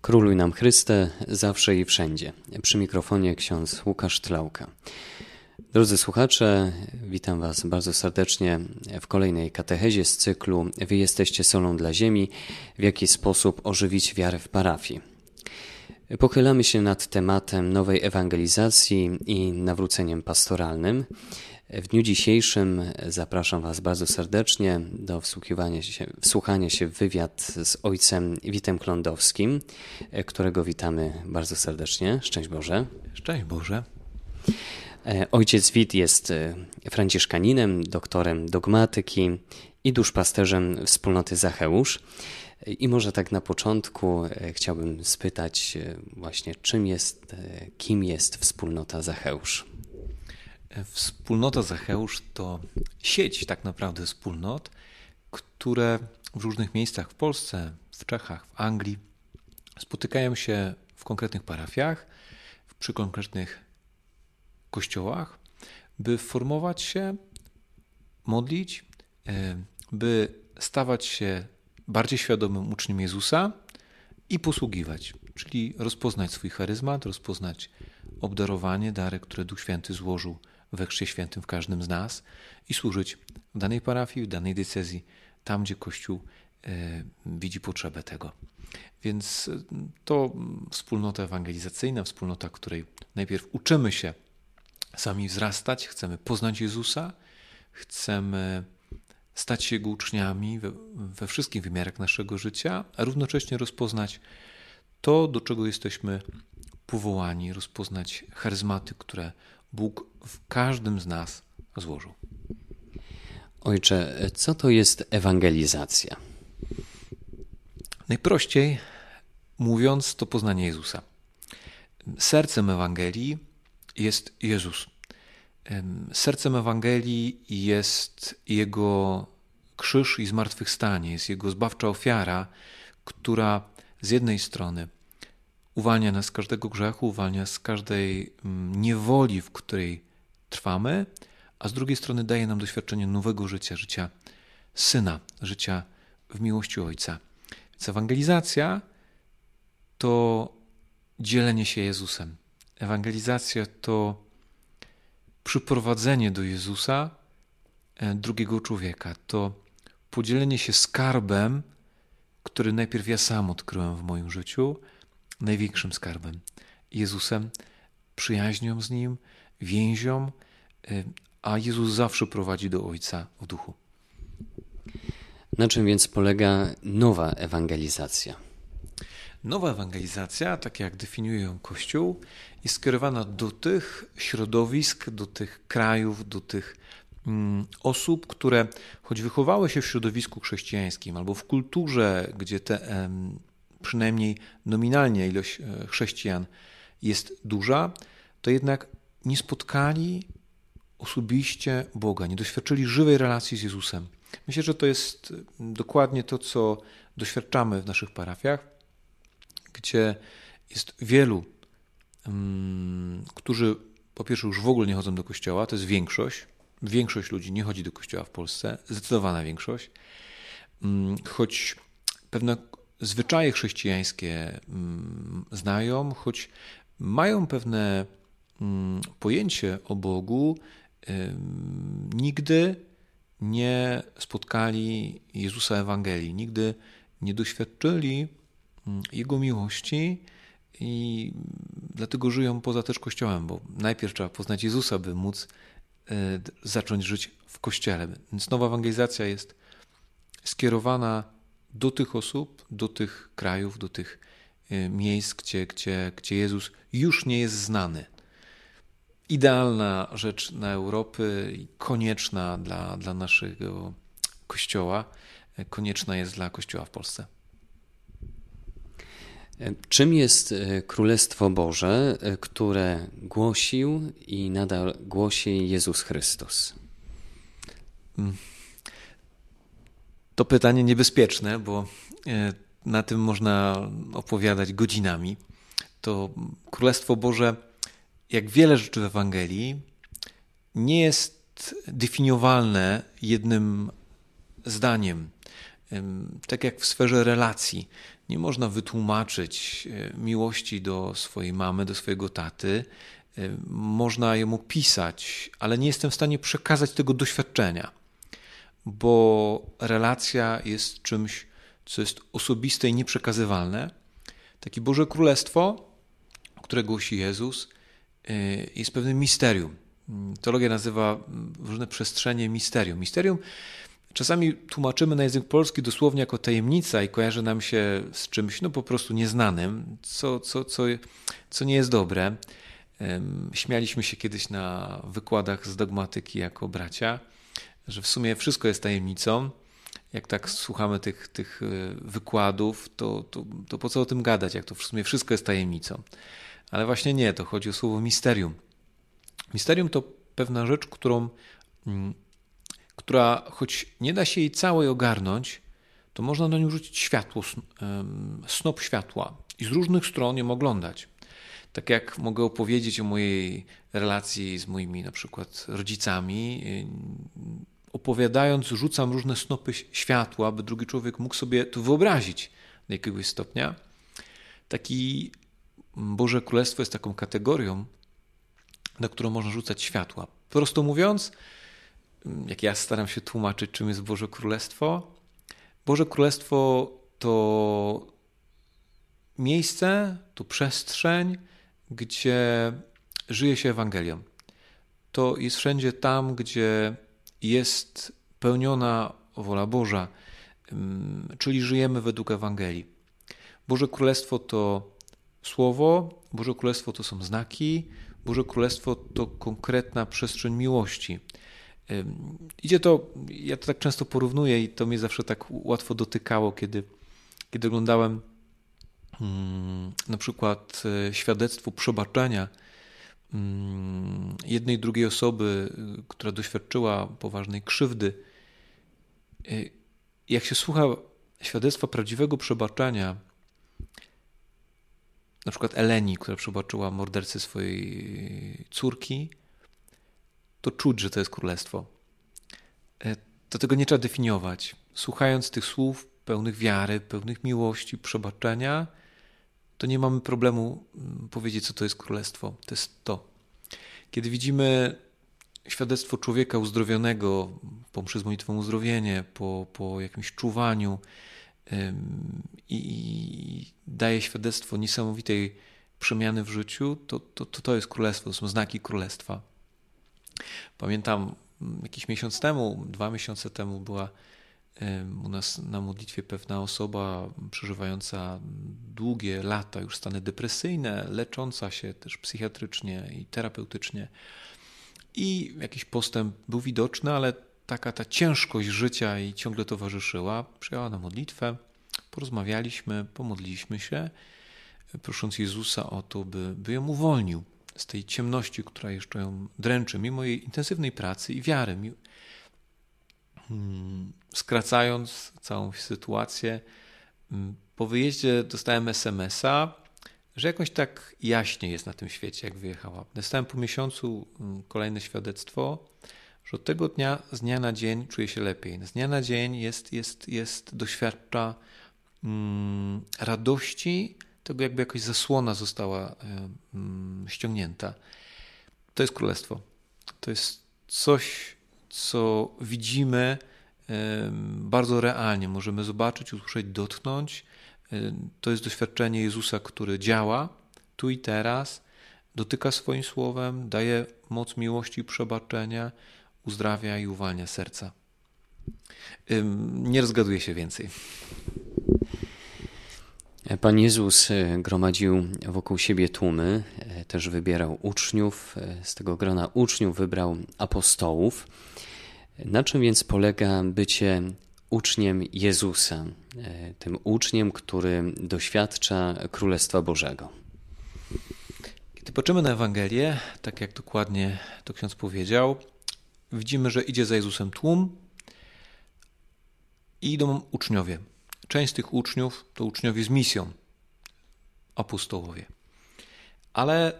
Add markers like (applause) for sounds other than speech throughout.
Króluj nam Chryste, zawsze i wszędzie. Przy mikrofonie ksiądz Łukasz Tlauka. Drodzy słuchacze, witam Was bardzo serdecznie w kolejnej katechezie z cyklu Wy jesteście solą dla ziemi, w jaki sposób ożywić wiarę w parafii. Pochylamy się nad tematem nowej ewangelizacji i nawróceniem pastoralnym. W dniu dzisiejszym zapraszam Was bardzo serdecznie do wsłuchiwania się, wsłuchania się w wywiad z ojcem Witem Klądowskim, którego witamy bardzo serdecznie. Szczęść Boże. Szczęść Boże. Ojciec Wit jest franciszkaninem, doktorem dogmatyki i duszpasterzem wspólnoty Zacheusz. I może tak na początku chciałbym spytać właśnie, czym jest, kim jest wspólnota Zacheusz? Wspólnota Zacheusz to sieć tak naprawdę wspólnot, które w różnych miejscach w Polsce, w Czechach, w Anglii spotykają się w konkretnych parafiach, przy konkretnych kościołach, by formować się, modlić, e, by stawać się bardziej świadomym uczniem Jezusa i posługiwać, czyli rozpoznać swój charyzmat, rozpoznać obdarowanie, dary, które Duch Święty złożył we Chrzcie Świętym w każdym z nas i służyć w danej parafii, w danej decyzji, tam gdzie Kościół e, widzi potrzebę tego. Więc e, to wspólnota ewangelizacyjna, wspólnota, której najpierw uczymy się sami wzrastać, chcemy poznać Jezusa, chcemy stać się Jego uczniami we, we wszystkich wymiarach naszego życia, a równocześnie rozpoznać to, do czego jesteśmy powołani, rozpoznać charyzmaty, które Bóg w każdym z nas złożył. Ojcze, co to jest ewangelizacja? Najprościej mówiąc, to poznanie Jezusa. Sercem Ewangelii jest Jezus. Sercem Ewangelii jest Jego krzyż i zmartwychwstanie, jest Jego zbawcza ofiara, która z jednej strony uwalnia nas z każdego grzechu, uwalnia z każdej mm, niewoli, w której trwamy, a z drugiej strony daje nam doświadczenie nowego życia, życia syna, życia w miłości Ojca. Więc ewangelizacja to dzielenie się Jezusem. Ewangelizacja to przyprowadzenie do Jezusa e, drugiego człowieka. To podzielenie się skarbem, który najpierw ja sam odkryłem w moim życiu, największym skarbem Jezusem, przyjaźnią z Nim, więzią, y, a Jezus zawsze prowadzi do Ojca w duchu. Na czym więc polega nowa ewangelizacja? Nowa ewangelizacja, tak jak definiuje ją Kościół, jest skierowana do tych środowisk, do tych krajów, do tych mm, osób, które choć wychowały się w środowisku chrześcijańskim albo w kulturze, gdzie te przynajmniej nominalnie ilość e, chrześcijan jest duża, to jednak nie spotkali osobiście Boga, nie doświadczyli żywej relacji z Jezusem. Myślę, że to jest dokładnie to, co doświadczamy w naszych parafiach, gdzie jest wielu, um, którzy po pierwsze już w ogóle nie chodzą do kościoła, to jest większość. Większość ludzi nie chodzi do kościoła w Polsce, zdecydowana większość. Um, choć pewna zwyczaje chrześcijańskie mm, znają, choć mają pewne mm, pojęcie o Bogu, nigdy nie spotkali Jezusa Ewangelii, nigdy nie doświadczyli mm, Jego miłości i dlatego żyją poza też Kościołem, bo najpierw trzeba poznać Jezusa, by móc e, zacząć żyć w Kościele. Więc nowa ewangelizacja jest skierowana do tych osób, do tych krajów, do tych y, miejsc, gdzie, gdzie, gdzie Jezus już nie jest znany. Idealna rzecz na Europy i konieczna dla, dla naszego Kościoła, y, konieczna jest dla Kościoła w Polsce. Czym jest y, Królestwo Boże, które głosił i nadal głosi Jezus Chrystus? Mm. To pytanie niebezpieczne, bo e, na tym można opowiadać godzinami. To Królestwo Boże, jak wiele rzeczy w Ewangelii, nie jest definiowalne jednym zdaniem. Tak jak w sferze relacji. nie można wytłumaczyć e, miłości do swojej mamy, do swojego taty. E, można jemu pisać, ale nie jestem w stanie przekazać tego doświadczenia, bo relacja jest czymś, co jest osobiste i nieprzekazywalne. Takie Boże Królestwo, które głosi Jezus, jest pewnym misterium. Teologia nazywa różne przestrzenie misterium. Misterium czasami tłumaczymy na język polski dosłownie jako tajemnica i kojarzy nam się z czymś no po prostu nieznanym, co, co, co, co nie jest dobre. Śmialiśmy się kiedyś na wykładach z dogmatyki jako bracia, że w sumie wszystko jest tajemnicą. Jak tak słuchamy tych, tych e, wykładów, to, to, to po co o tym gadać, jak to w sumie wszystko jest tajemnicą. Ale właśnie nie, to chodzi o słowo misterium. Misterium to pewna rzecz, którą, mm, która choć nie da się jej całej ogarnąć, to można na nią rzucić światło, snop światła i z różnych stron ją oglądać. Tak jak mogę opowiedzieć o mojej relacji z moimi na przykład rodzicami, y, opowiadając, rzucam różne snopy światła, aby drugi człowiek mógł sobie to wyobrazić do jakiegoś stopnia. Taki Boże Królestwo jest taką kategorią, na którą można rzucać światła. Prosto mówiąc, jak ja staram się tłumaczyć, czym jest Boże Królestwo, Boże Królestwo to miejsce, to przestrzeń, gdzie żyje się Ewangelią. To jest wszędzie tam, gdzie jest pełniona wola Boża, czyli żyjemy według Ewangelii. Boże Królestwo to słowo, Boże Królestwo to są znaki, Boże Królestwo to konkretna przestrzeń miłości. Idzie to, ja to tak często porównuję i to mnie zawsze tak łatwo dotykało, kiedy, kiedy oglądałem mm, na przykład e, świadectwo przebaczenia mm, jednej drugiej osoby, która doświadczyła poważnej krzywdy. E, jak się słucha świadectwa prawdziwego przebaczenia, na przykład Eleni, która przebaczyła mordercy swojej córki, to czuć, że to jest królestwo. E, to tego nie trzeba definiować. Słuchając tych słów pełnych wiary, pełnych miłości, przebaczenia, to nie mamy problemu mm, powiedzieć, co to jest królestwo. To jest to. Kiedy widzimy świadectwo człowieka uzdrowionego po przyzwoitym uzdrowienie, po, po jakimś czuwaniu, i daje świadectwo niesamowitej przemiany w życiu, to, to, to, to jest królestwo, to są znaki królestwa. Pamiętam mm, jakiś miesiąc temu, dwa miesiące temu była u nas na modlitwie pewna osoba przeżywająca długie lata już stany depresyjne, lecząca się też psychiatrycznie i terapeutycznie. I jakiś postęp był widoczny, ale taka ta ciężkość życia i ciągle towarzyszyła. Przyjęła na modlitwę, porozmawialiśmy, pomodliliśmy się, prosząc Jezusa o to, by, by ją uwolnił z tej ciemności, która jeszcze ją dręczy, mimo jej intensywnej pracy i wiary. Hmm, skracając całą sytuację, hmm, po wyjeździe dostałem SMS-a, że jakoś tak jaśnie jest na tym świecie, jak wyjechała. Dostałem po miesiącu hmm, kolejne świadectwo, że od tego dnia, z dnia na dzień czuje się lepiej. Z dnia na dzień jest, jest, jest doświadcza mm, radości, tego jakby jakaś zasłona została mm, ściągnięta. To jest królestwo. To jest coś, co widzimy bardzo realnie. Możemy zobaczyć, usłyszeć, dotknąć. To jest doświadczenie Jezusa, który działa tu i teraz, dotyka swoim słowem, daje moc miłości i przebaczenia, uzdrawia i uwalnia serca. Nie rozgaduję się więcej. Pan Jezus e, gromadził wokół siebie tłumy, e, też wybierał uczniów. E, z tego grona uczniów wybrał apostołów. Na czym więc polega bycie uczniem Jezusa, tym uczniem, który doświadcza Królestwa Bożego? Kiedy patrzymy na Ewangelię, tak jak dokładnie to ksiądz powiedział, widzimy, że idzie za Jezusem tłum i idą uczniowie. Część z tych uczniów to uczniowie z misją, apostołowie. Ale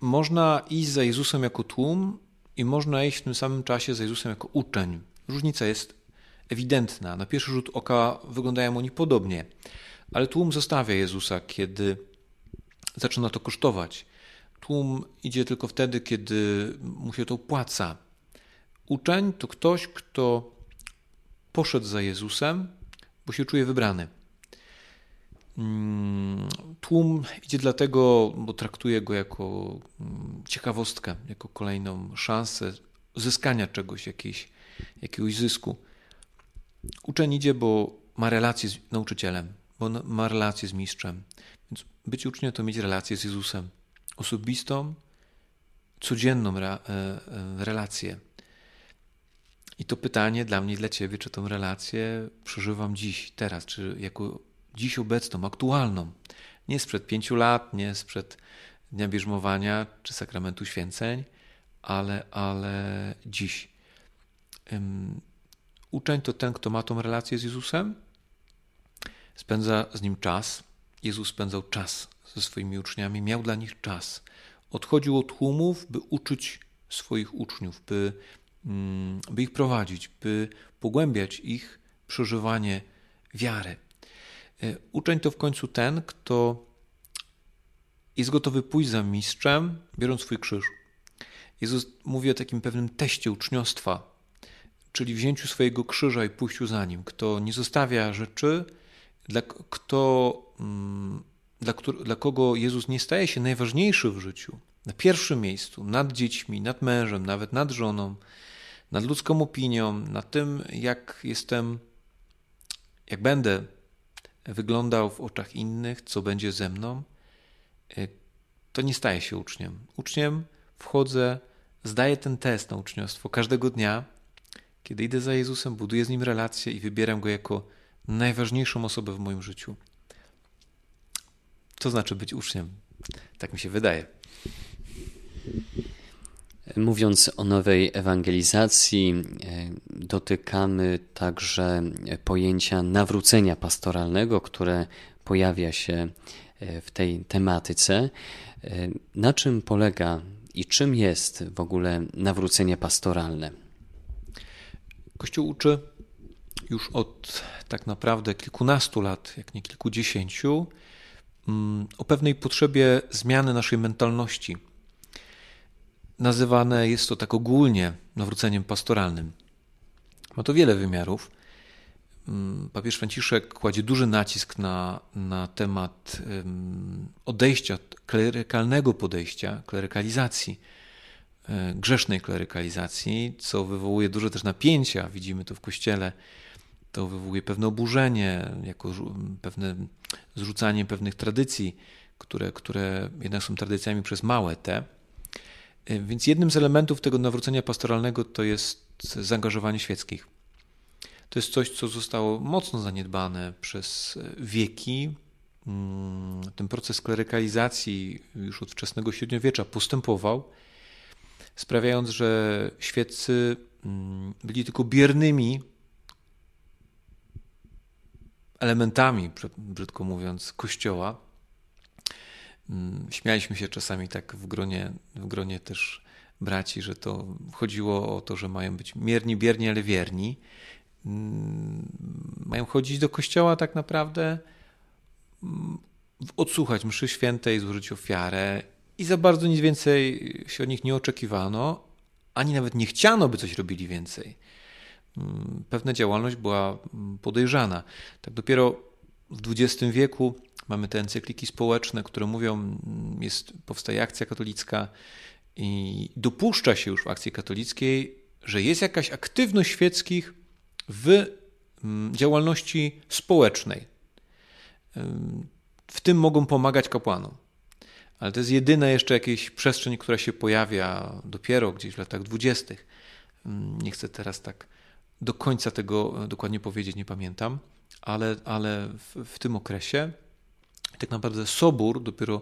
można iść za Jezusem jako tłum i można iść w tym samym czasie za Jezusem jako uczeń. Różnica jest ewidentna. Na pierwszy rzut oka wyglądają oni podobnie. Ale tłum zostawia Jezusa, kiedy zaczyna to kosztować. Tłum idzie tylko wtedy, kiedy mu się to opłaca. Uczeń to ktoś, kto poszedł za Jezusem, bo się czuje wybrany. Mm, tłum idzie dlatego, bo traktuje go jako mm, ciekawostkę, jako kolejną szansę zyskania czegoś, jakiejś, jakiegoś zysku. Uczeń idzie, bo ma relację z nauczycielem, bo ma relację z mistrzem. Więc być uczniem to mieć relację z Jezusem. Osobistą, codzienną e, e, relację. I to pytanie dla mnie, dla ciebie, czy tę relację przeżywam dziś, teraz, czy jako dziś obecną, aktualną. Nie sprzed pięciu lat, nie sprzed Dnia Bierzmowania czy Sakramentu Święceń, ale, ale dziś. Um, uczeń to ten, kto ma tą relację z Jezusem, spędza z nim czas. Jezus spędzał czas ze swoimi uczniami, miał dla nich czas. Odchodził od tłumów, by uczyć swoich uczniów, by, by ich prowadzić, by pogłębiać ich przeżywanie wiary. E, uczeń to w końcu ten, kto jest gotowy pójść za mistrzem, biorąc swój krzyż. Jezus mówi o takim pewnym teście uczniostwa, czyli wzięciu swojego krzyża i pójściu za nim. Kto nie zostawia rzeczy, dla, kto, mm, dla, dla kogo Jezus nie staje się najważniejszy w życiu, na pierwszym miejscu, nad dziećmi, nad mężem, nawet nad żoną, nad ludzką opinią, nad tym, jak jestem, jak będę wyglądał w oczach innych, co będzie ze mną, e, to nie staje się uczniem. Uczniem wchodzę, zdaję ten test na uczniostwo każdego dnia, kiedy idę za Jezusem, buduję z nim relację i wybieram go jako najważniejszą osobę w moim życiu. To znaczy być uczniem. Tak mi się wydaje. Mówiąc o nowej ewangelizacji, e, dotykamy także pojęcia nawrócenia pastoralnego, które pojawia się e, w tej tematyce. E, na czym polega i czym jest w ogóle nawrócenie pastoralne? Kościół uczy już od tak naprawdę kilkunastu lat, jak nie kilkudziesięciu, mm, o pewnej potrzebie zmiany naszej mentalności nazywane jest to tak ogólnie nawróceniem pastoralnym. Ma to wiele wymiarów. Mm, papież Franciszek kładzie duży nacisk na, na temat odejścia, klerykalnego podejścia, klerykalizacji, e, grzesznej klerykalizacji, co wywołuje duże też napięcia. Widzimy to w kościele. To wywołuje pewne oburzenie, jako pewne zrzucanie pewnych tradycji, które, które jednak są tradycjami przez małe te. E, więc jednym z elementów tego nawrócenia pastoralnego to jest zaangażowanie świeckich. To jest coś, co zostało mocno zaniedbane przez e, wieki. Mm, ten proces klerykalizacji już od wczesnego średniowiecza postępował, sprawiając, że świeccy mm, byli tylko biernymi elementami, brzydko mówiąc, kościoła, śmialiśmy się czasami tak w gronie, w gronie też braci, że to chodziło o to, że mają być mierni, bierni, ale wierni. Mm, mają chodzić do kościoła tak naprawdę, mm, odsłuchać mszy świętej, złożyć ofiarę i za bardzo nic więcej się od nich nie oczekiwano, ani nawet nie chciano, by coś robili więcej. Pewna działalność była podejrzana. Tak dopiero w XX wieku Mamy te encykliki społeczne, które mówią, jest, powstaje akcja katolicka i dopuszcza się już w akcji katolickiej, że jest jakaś aktywność świeckich w mm, działalności społecznej. W tym mogą pomagać kapłanom. Ale to jest jedyna jeszcze jakaś przestrzeń, która się pojawia dopiero gdzieś w latach dwudziestych. Nie chcę teraz tak do końca tego dokładnie powiedzieć, nie pamiętam, ale, ale w, w tym okresie tak naprawdę Sobór dopiero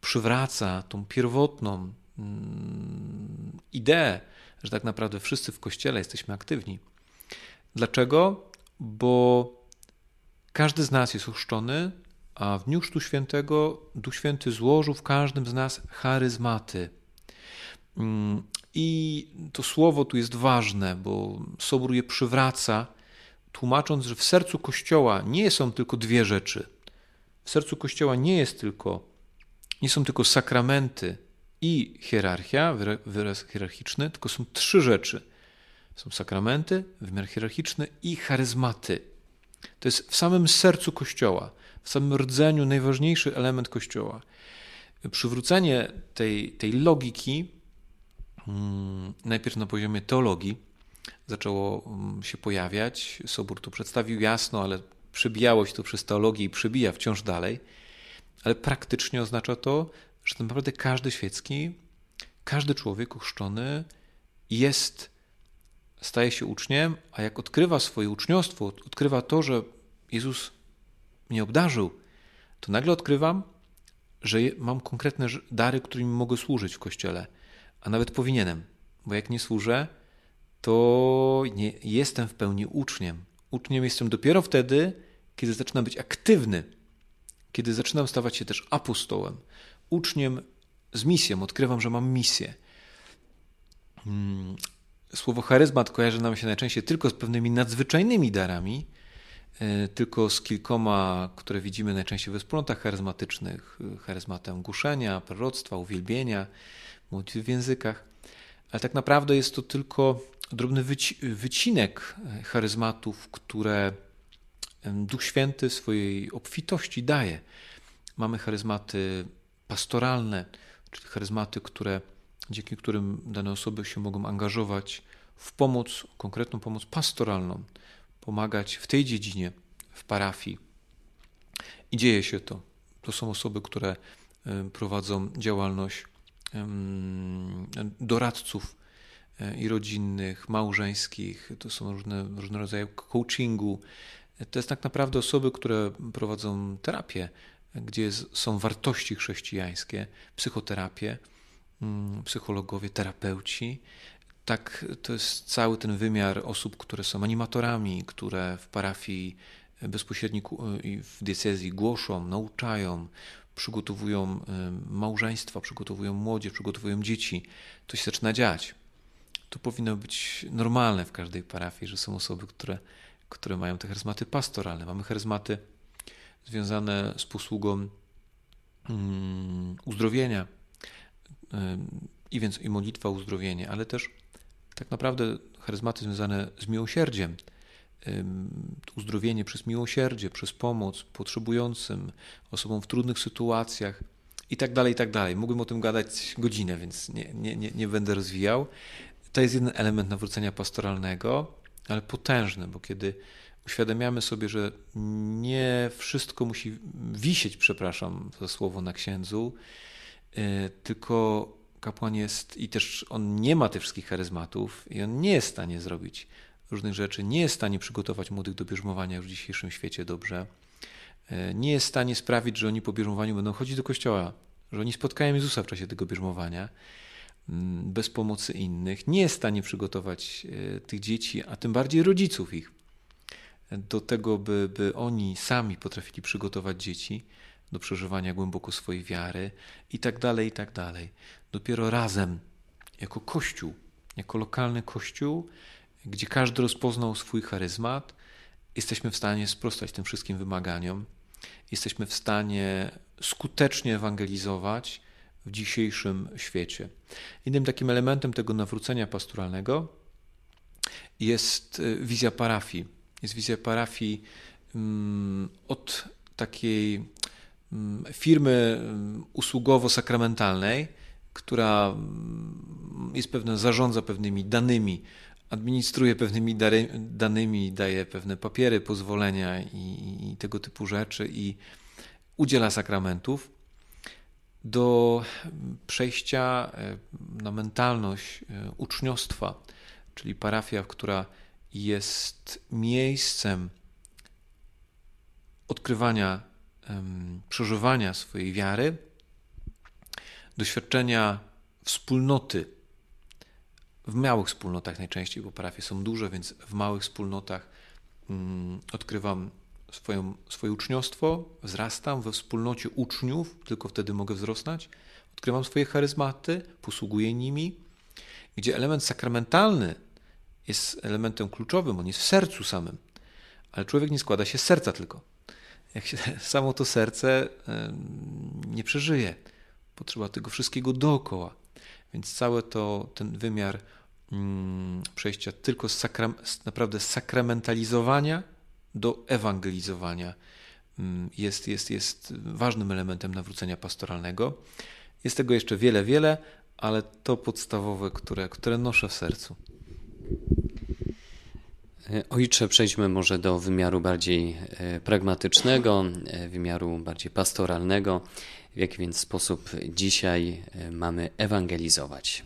przywraca tą pierwotną mm, ideę, że tak naprawdę wszyscy w Kościele jesteśmy aktywni. Dlaczego? Bo każdy z nas jest ochrzczony, a w Dniu Chrztu Świętego Duch Święty złożył w każdym z nas charyzmaty. Mm, I to słowo tu jest ważne, bo Sobór je przywraca tłumacząc, że w sercu Kościoła nie są tylko dwie rzeczy. W sercu Kościoła nie jest tylko, nie są tylko sakramenty i hierarchia, wyraz hierarchiczny, tylko są trzy rzeczy. Są sakramenty, wymiar hierarchiczny i charyzmaty. To jest w samym sercu Kościoła, w samym rdzeniu najważniejszy element Kościoła. Przywrócenie tej, tej logiki, hmm, najpierw na poziomie teologii, zaczęło hmm, się pojawiać. Sobór to przedstawił jasno, ale przebijało się to przez teologię i przebija wciąż dalej. Ale praktycznie oznacza to, że tak naprawdę każdy świecki, każdy człowiek ochrzczony jest, staje się uczniem, a jak odkrywa swoje uczniostwo, odkrywa to, że Jezus mnie obdarzył, to nagle odkrywam, że mam konkretne dary, którymi mogę służyć w kościele, a nawet powinienem, bo jak nie służę, to nie jestem w pełni uczniem. Uczniem jestem dopiero wtedy, kiedy zaczynam być aktywny, kiedy zaczynam stawać się też apostołem, uczniem z misją, odkrywam, że mam misję. Hmm, słowo charyzmat kojarzy nam się najczęściej tylko z pewnymi nadzwyczajnymi darami, e, tylko z kilkoma, które widzimy najczęściej we wspólnotach charyzmatycznych, charyzmatem głuszenia, proroctwa, uwielbienia, modlitwy w językach. Ale tak naprawdę jest to tylko drobny wycinek charyzmatów, które Duch Święty swojej obfitości daje. Mamy charyzmaty pastoralne, czyli charyzmaty, które, dzięki którym dane osoby się mogą angażować w pomoc, konkretną pomoc pastoralną, pomagać w tej dziedzinie, w parafii. I dzieje się to. To są osoby, które prowadzą działalność doradców i rodzinnych, małżeńskich. To są różne, różne rodzaje coachingu. To jest tak naprawdę osoby, które prowadzą terapię gdzie są wartości chrześcijańskie, psychoterapię, mm, psychologowie, terapeuci. Tak, to jest cały ten wymiar osób, które są animatorami, które w parafii bezpośrednio i w diecezji głoszą, nauczają, przygotowują y, małżeństwa, przygotowują młodzież, przygotowują dzieci. To się zaczyna dziać. To powinno być normalne w każdej parafii, że są osoby, które, które mają te charyzmaty pastoralne. Mamy charyzmaty związane z posługą mm, uzdrowienia i więc i modlitwa uzdrowienie, ale też tak naprawdę charyzmaty związane z miłosierdziem, uzdrowienie przez miłosierdzie, przez pomoc potrzebującym, osobom w trudnych sytuacjach i tak dalej, i tak dalej. Mógłbym o tym gadać godzinę, więc nie, nie, nie, nie będę rozwijał. To jest jeden element nawrócenia pastoralnego, ale potężny, bo kiedy uświadamiamy sobie, że nie wszystko musi wisieć, przepraszam za słowo, na księdzu, e, tylko kapłan jest i też on nie ma tych wszystkich charyzmatów i on nie jest w stanie zrobić różnych rzeczy, nie jest w stanie przygotować młodych do bierzmowania w dzisiejszym świecie dobrze, e, nie jest w stanie sprawić, że oni po bierzmowaniu będą chodzić do kościoła, że oni spotkają Jezusa w czasie tego bierzmowania bez pomocy innych, nie jest w stanie przygotować e, tych dzieci, a tym bardziej rodziców ich do tego, by, by oni sami potrafili przygotować dzieci do przeżywania głęboko swojej wiary i tak dalej, i tak dalej. Dopiero razem, jako Kościół, jako lokalny Kościół, gdzie każdy rozpoznał swój charyzmat, jesteśmy w stanie sprostać tym wszystkim wymaganiom, jesteśmy w stanie skutecznie ewangelizować w dzisiejszym świecie. Innym takim elementem tego nawrócenia pastoralnego jest y, wizja parafii jest wizja parafii mm, od takiej mm, firmy mm, usługowo-sakramentalnej, która jest pewna, zarządza pewnymi danymi, administruje pewnymi dary, danymi, daje pewne papiery, pozwolenia i, i tego typu rzeczy i udziela sakramentów, do przejścia e, na mentalność e, uczniostwa, czyli parafia, która jest miejscem odkrywania, przeżywania swojej wiary, doświadczenia wspólnoty. W małych wspólnotach najczęściej, bo parafie są duże, więc w małych wspólnotach mm, odkrywam swoją, swoje uczniostwo, wzrastam we wspólnocie uczniów, tylko wtedy mogę wzrosnąć. Odkrywam swoje charyzmaty, posługuję nimi, gdzie element sakramentalny jest elementem kluczowym, on jest w sercu samym. ale człowiek nie składa się z serca tylko. Jak się (laughs) samo to serce nie przeżyje, potrzeba tego wszystkiego dookoła. Więc cały to, ten wymiar mm, przejścia tylko z, sakram, naprawdę sakramentalizowania do ewangelizowania mm, jest, jest, jest ważnym elementem nawrócenia pastoralnego. Jest tego jeszcze wiele, wiele, ale to podstawowe, które, które noszę w sercu. Ojcze, przejdźmy może do wymiaru bardziej e, pragmatycznego, e, wymiaru bardziej pastoralnego. W jaki więc sposób dzisiaj e, mamy ewangelizować?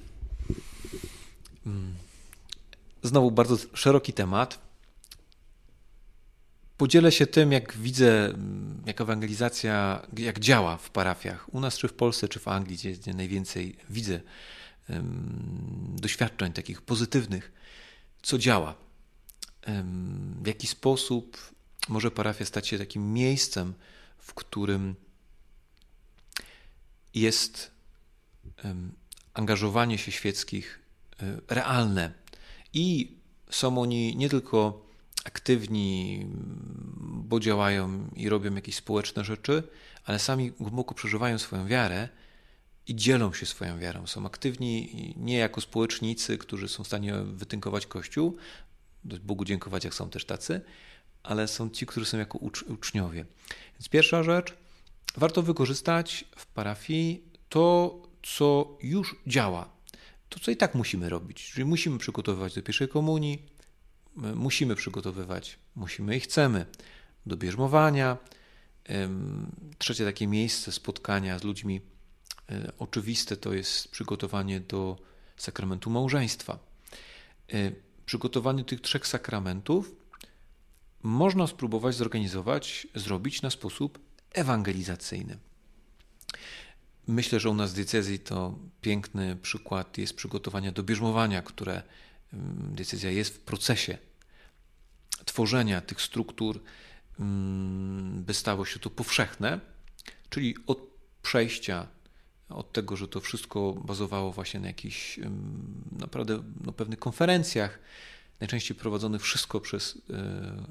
Mm. Znowu bardzo szeroki temat. Podzielę się tym, jak widzę, mm, jak ewangelizacja, jak działa w parafiach. U nas, czy w Polsce, czy w Anglii, gdzie, gdzie najwięcej widzę um, doświadczeń takich pozytywnych, co działa. Um, w jaki sposób może parafia stać się takim miejscem, w którym jest um, angażowanie się świeckich um, realne i są oni nie tylko aktywni, bo działają i robią jakieś społeczne rzeczy, ale sami głęboko przeżywają swoją wiarę i dzielą się swoją wiarą. Są aktywni nie jako społecznicy, którzy są w stanie wytynkować Kościół, Bogu dziękować, jak są też tacy, ale są ci, którzy są jako ucz uczniowie. Więc pierwsza rzecz, warto wykorzystać w parafii to, co już działa, to, co i tak musimy robić. Czyli musimy przygotowywać do pierwszej komunii, musimy przygotowywać, musimy i chcemy do bierzmowania. Trzecie takie miejsce spotkania z ludźmi e, oczywiste to jest przygotowanie do sakramentu małżeństwa. E, przygotowanie tych trzech sakramentów można spróbować zorganizować, zrobić na sposób ewangelizacyjny. Myślę, że u nas w diecezji to piękny przykład jest przygotowania do bierzmowania, które decyzja jest w procesie tworzenia tych struktur, by stało się to powszechne, czyli od przejścia od tego, że to wszystko bazowało właśnie na jakichś naprawdę no, pewnych konferencjach, najczęściej prowadzonych wszystko przez e,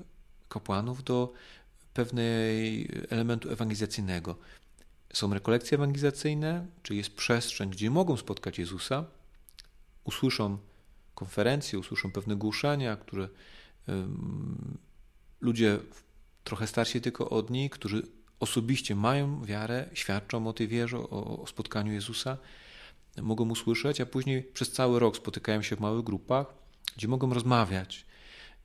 kapłanów, do pewnej elementu ewangelizacyjnego. Są rekolekcje ewangelizacyjne, czyli jest przestrzeń, gdzie mogą spotkać Jezusa, usłyszą konferencje, usłyszą pewne głoszenia, które ludzie trochę starsi tylko od nich, którzy osobiście mają wiarę, świadczą o tej wierze, o, o spotkaniu Jezusa, mogą usłyszeć, a później przez cały rok spotykają się w małych grupach, gdzie mogą rozmawiać,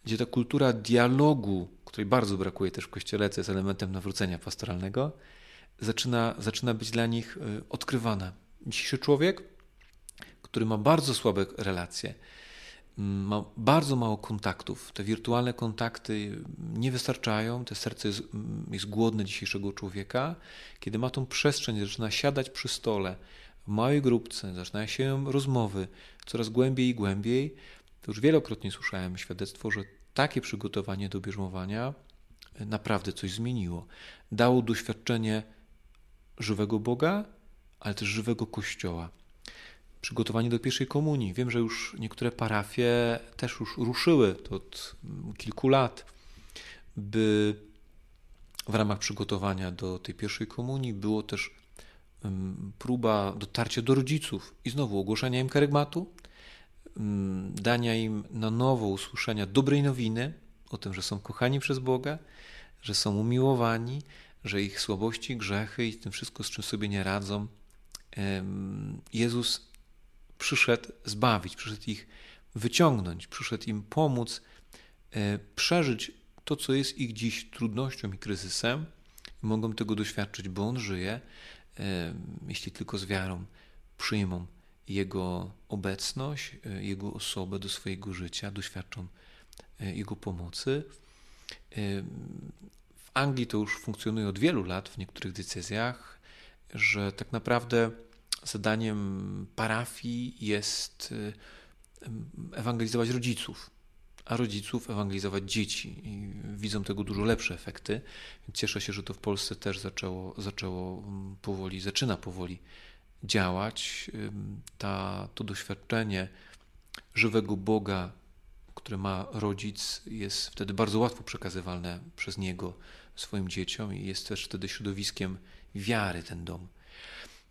gdzie ta kultura dialogu, której bardzo brakuje też w Kościele, co jest elementem nawrócenia pastoralnego, zaczyna, zaczyna być dla nich y, odkrywana. Dzisiejszy człowiek, który ma bardzo słabe relacje, ma bardzo mało kontaktów. Te wirtualne kontakty nie wystarczają, te serce jest, jest głodne dzisiejszego człowieka. Kiedy ma tą przestrzeń, zaczyna siadać przy stole w małej grupce, zaczynają się rozmowy coraz głębiej i głębiej, to już wielokrotnie słyszałem świadectwo, że takie przygotowanie do bierzmowania naprawdę coś zmieniło. Dało doświadczenie żywego Boga, ale też żywego Kościoła przygotowanie do pierwszej komunii. Wiem, że już niektóre parafie też już ruszyły od kilku lat, by w ramach przygotowania do tej pierwszej komunii było też próba dotarcia do rodziców i znowu ogłoszenia im karygmatu, dania im na nowo usłyszenia dobrej nowiny o tym, że są kochani przez Boga, że są umiłowani, że ich słabości, grzechy i tym wszystko, z czym sobie nie radzą, Jezus przyszedł zbawić, przyszedł ich wyciągnąć, przyszedł im pomóc e, przeżyć to, co jest ich dziś trudnością i kryzysem. Mogą tego doświadczyć, bo On żyje, e, jeśli tylko z wiarą przyjmą Jego obecność, e, Jego osobę do swojego życia, doświadczą Jego pomocy. W Anglii to już funkcjonuje od wielu lat w niektórych decyzjach, że tak naprawdę zadaniem parafii jest y, ewangelizować rodziców, a rodziców ewangelizować dzieci. I widzą tego dużo lepsze efekty. Więc cieszę się, że to w Polsce też zaczęło, zaczęło mm, powoli, zaczyna powoli działać. Ta, to doświadczenie żywego Boga które ma rodzic, jest wtedy bardzo łatwo przekazywane przez niego swoim dzieciom i jest też wtedy środowiskiem wiary ten dom.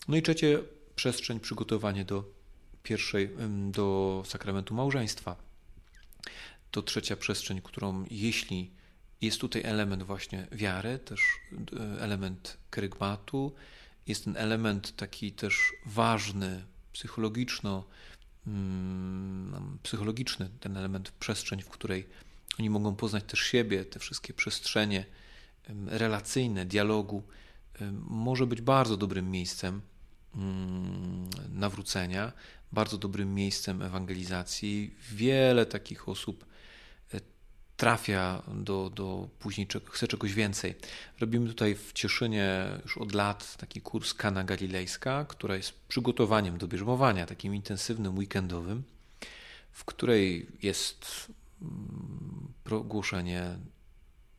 No i trzecie, przestrzeń, przygotowanie do pierwszej, do sakramentu małżeństwa. To trzecia przestrzeń, którą jeśli jest tutaj element właśnie wiary, też e, element kerygmatu, jest ten element taki też ważny, psychologiczno, mm, psychologiczny, ten element przestrzeń, w której oni mogą poznać też siebie, te wszystkie przestrzenie relacyjne, dialogu, może być bardzo dobrym miejscem nawrócenia, bardzo dobrym miejscem ewangelizacji. Wiele takich osób e, trafia do, do później, chce czegoś więcej. Robimy tutaj w Cieszynie już od lat taki kurs Kana Galilejska, która jest przygotowaniem do bierzmowania, takim intensywnym, weekendowym, w której jest mm, głoszenie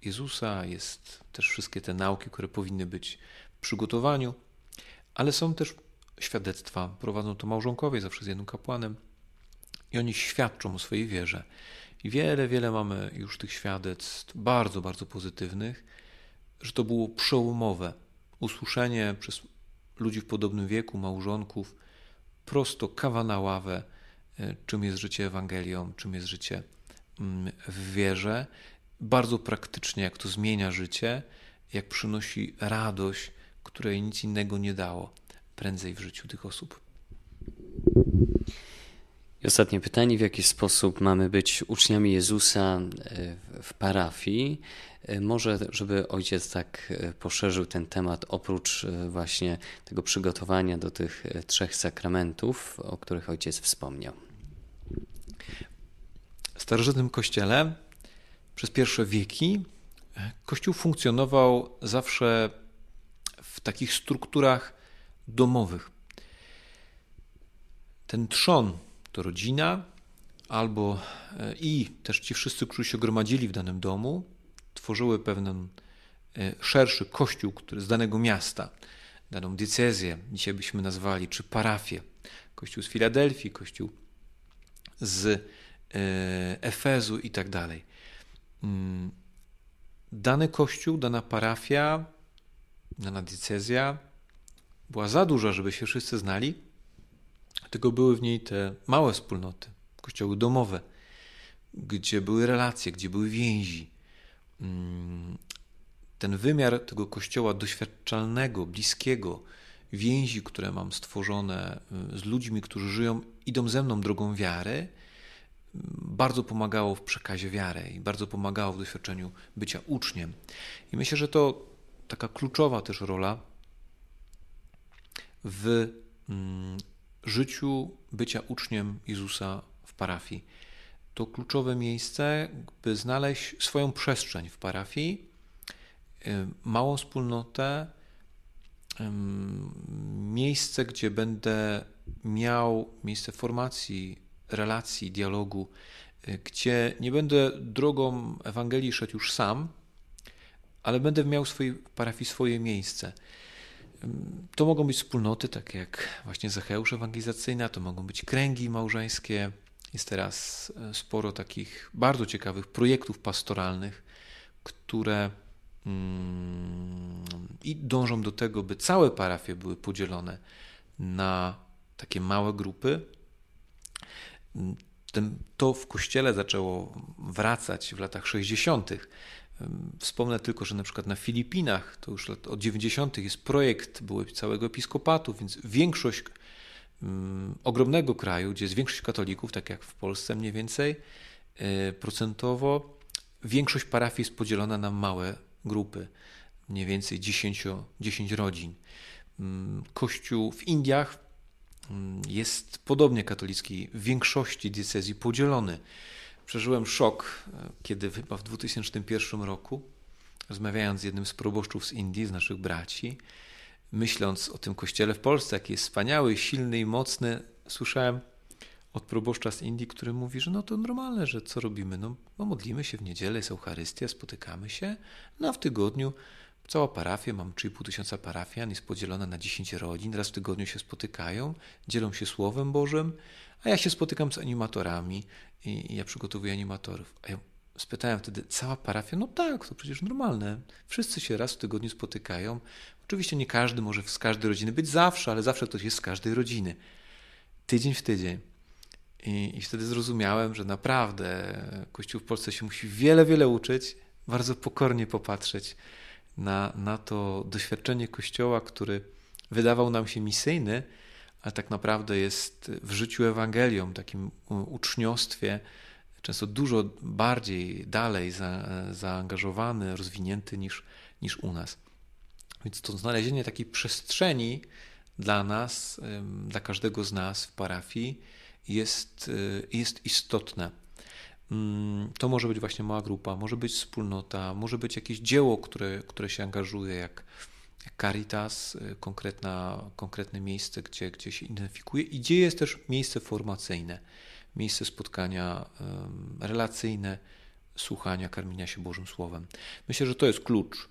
Jezusa, jest też wszystkie te nauki, które powinny być w przygotowaniu, ale są też świadectwa. Prowadzą to małżonkowie zawsze z jednym kapłanem i oni świadczą o swojej wierze. I wiele, wiele mamy już tych świadectw bardzo, bardzo pozytywnych, że to było przełomowe. Usłyszenie przez ludzi w podobnym wieku, małżonków, prosto kawa na ławę, e, czym jest życie Ewangelią, czym jest życie mm, w wierze. Bardzo praktycznie, jak to zmienia życie, jak przynosi radość, której nic innego nie dało prędzej w życiu tych osób. I ostatnie pytanie: w jaki sposób mamy być uczniami Jezusa e, w parafii? E, może, żeby ojciec tak e, poszerzył ten temat, oprócz właśnie tego przygotowania do tych trzech sakramentów, o których ojciec wspomniał. W starożytnym kościele przez pierwsze wieki kościół funkcjonował zawsze w takich strukturach domowych. Ten trzon to rodzina, albo e, i też ci wszyscy, którzy się gromadzili w danym domu, tworzyły pewien e, szerszy kościół który z danego miasta, daną diecezję, dzisiaj byśmy nazwali, czy parafię. Kościół z Filadelfii, kościół z e, Efezu i tak dalej. Mm, dany kościół, dana parafia, dana diecezja była za duża, żeby się wszyscy znali, tylko były w niej te małe wspólnoty, kościoły domowe, gdzie były relacje, gdzie były więzi. Mm, ten wymiar tego kościoła doświadczalnego, bliskiego, więzi, które mam stworzone y, z ludźmi, którzy żyją, idą ze mną drogą wiary, mm, bardzo pomagało w przekazie wiary i bardzo pomagało w doświadczeniu bycia uczniem. I myślę, że to taka kluczowa też rola w mm, życiu bycia uczniem Jezusa w parafii. To kluczowe miejsce, by znaleźć swoją przestrzeń w parafii, y, małą wspólnotę, miejsce, gdzie będę miał miejsce formacji, relacji, dialogu, y, gdzie nie będę drogą Ewangelii szedł już sam, ale będę miał w swojej parafii swoje miejsce. To mogą być wspólnoty, takie jak właśnie Zacheusz Ewangelizacyjna, to mogą być kręgi małżeńskie. Jest teraz e, sporo takich bardzo ciekawych projektów pastoralnych, które mm, i dążą do tego, by całe parafie były podzielone na takie małe grupy. To w kościele zaczęło wracać w latach 60. Wspomnę tylko, że na przykład na Filipinach, to już od 90. jest projekt były całego episkopatu, więc większość ogromnego kraju, gdzie jest większość katolików, tak jak w Polsce mniej więcej, y, procentowo, większość parafii jest podzielona na małe grupy, mniej więcej 10, 10 rodzin. Kościół w Indiach jest podobnie katolicki, w większości diecezji podzielony przeżyłem szok, e, kiedy chyba w 2001 roku, rozmawiając z jednym z proboszczów z Indii, z naszych braci, myśląc o tym kościele w Polsce, jaki jest wspaniały, silny i mocny, słyszałem od proboszcza z Indii, który mówi, że no to normalne, że co robimy? No, no modlimy się w niedzielę, jest Eucharystia, spotykamy się, no a w tygodniu Cała parafia, mam 3,5 tysiąca parafian, jest podzielona na 10 rodzin, raz w tygodniu się spotykają, dzielą się Słowem Bożym, a ja się spotykam z animatorami i, ja przygotowuję animatorów. A ja spytałem wtedy, cała parafia? No tak, to przecież normalne. Wszyscy się raz w tygodniu spotykają. Oczywiście nie każdy może z każdej rodziny być zawsze, ale zawsze ktoś jest z każdej rodziny. Tydzień w tydzień. I, I wtedy zrozumiałem, że naprawdę Kościół w Polsce się musi wiele, wiele uczyć, bardzo pokornie popatrzeć na, na to doświadczenie Kościoła, który wydawał nam się misyjny, ale tak naprawdę jest w życiu Ewangelią, takim uczniostwie, często dużo bardziej dalej za, zaangażowany, rozwinięty niż, niż u nas. Więc to znalezienie takiej przestrzeni dla nas, dla każdego z nas w parafii jest, y, jest istotne. Mm, to może być właśnie mała grupa, może być wspólnota, może być jakieś dzieło, które, które się angażuje, jak Caritas, y, konkretna, konkretne miejsce, gdzie, gdzie się identyfikuje, i gdzie jest też miejsce formacyjne, miejsce spotkania relacyjne, słuchania, karmienia się Bożym Słowem. Myślę, że to jest klucz.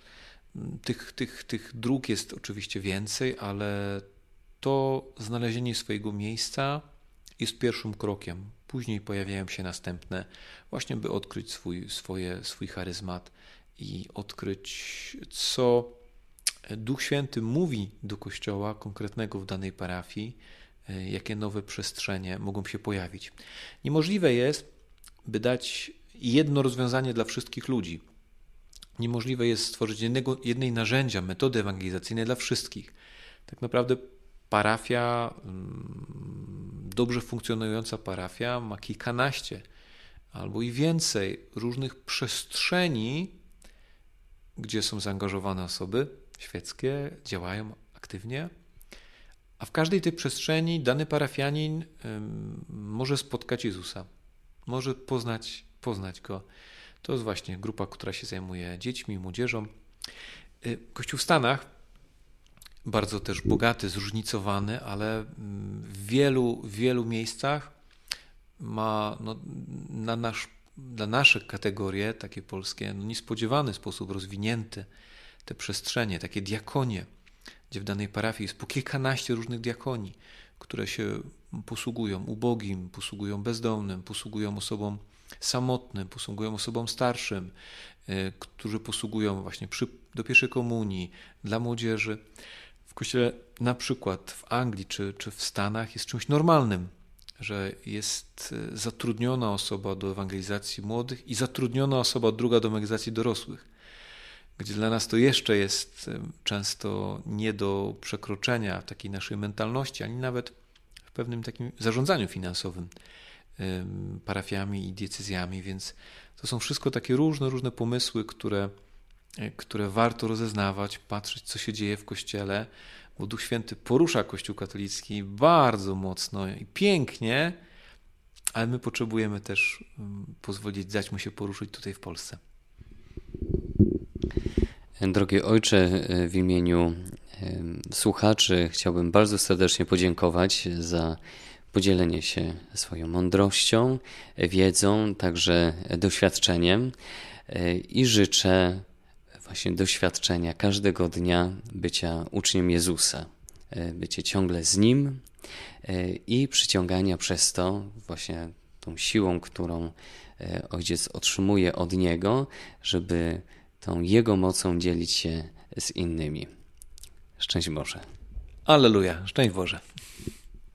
Tych, tych, tych dróg jest oczywiście więcej, ale to znalezienie swojego miejsca jest pierwszym krokiem. Później pojawiają się następne, właśnie by odkryć swój, swoje, swój charyzmat i odkryć, co Duch Święty mówi do Kościoła konkretnego w danej parafii, e, jakie nowe przestrzenie mogą się pojawić. Niemożliwe jest, by dać jedno rozwiązanie dla wszystkich ludzi. Niemożliwe jest stworzyć jednego, jednej narzędzia, metody ewangelizacyjnej dla wszystkich. Tak naprawdę parafia, mm, dobrze funkcjonująca parafia ma kilkanaście albo i więcej różnych przestrzeni, gdzie są zaangażowane osoby świeckie, działają aktywnie, a w każdej tej przestrzeni dany parafianin może spotkać Jezusa, może poznać, poznać Go. To jest właśnie grupa, która się zajmuje dziećmi, młodzieżą. Y, Kościół w Stanach bardzo też bogaty, zróżnicowany, ale w wielu, wielu miejscach ma no, na, nasz, na nasze kategorie, takie polskie, no, niespodziewany sposób rozwinięty te przestrzenie, takie diakonie, gdzie w danej parafii jest po kilkanaście różnych diakonii, które się posługują ubogim, posługują bezdomnym, posługują osobom samotnym, posługują osobom starszym, y, którzy posługują właśnie przy, do pierwszej komunii, dla młodzieży w kościele na przykład w Anglii czy, czy w Stanach jest czymś normalnym, że jest e, zatrudniona osoba do ewangelizacji młodych i zatrudniona osoba druga do ewangelizacji dorosłych. Gdzie dla nas to jeszcze jest często nie do przekroczenia takiej naszej mentalności, ani nawet w pewnym takim zarządzaniu finansowym parafiami i decyzjami, więc to są wszystko takie różne, różne pomysły, które E, które warto rozeznawać, patrzeć, co się dzieje w Kościele, bo Duch Święty porusza Kościół katolicki bardzo mocno i pięknie, ale my potrzebujemy też pozwolić, dać mu się poruszyć tutaj w Polsce. Drogi Ojcze, e, w imieniu słuchaczy chciałbym bardzo serdecznie podziękować za podzielenie się swoją mądrością, wiedzą, także doświadczeniem e, i życzę właśnie doświadczenia każdego dnia bycia uczniem Jezusa, e, bycie ciągle z Nim i przyciągania przez to właśnie tą siłą, którą Ojciec otrzymuje od Niego, żeby tą Jego mocą dzielić się z innymi. Szczęść Boże. Aleluja, szczęść Boże.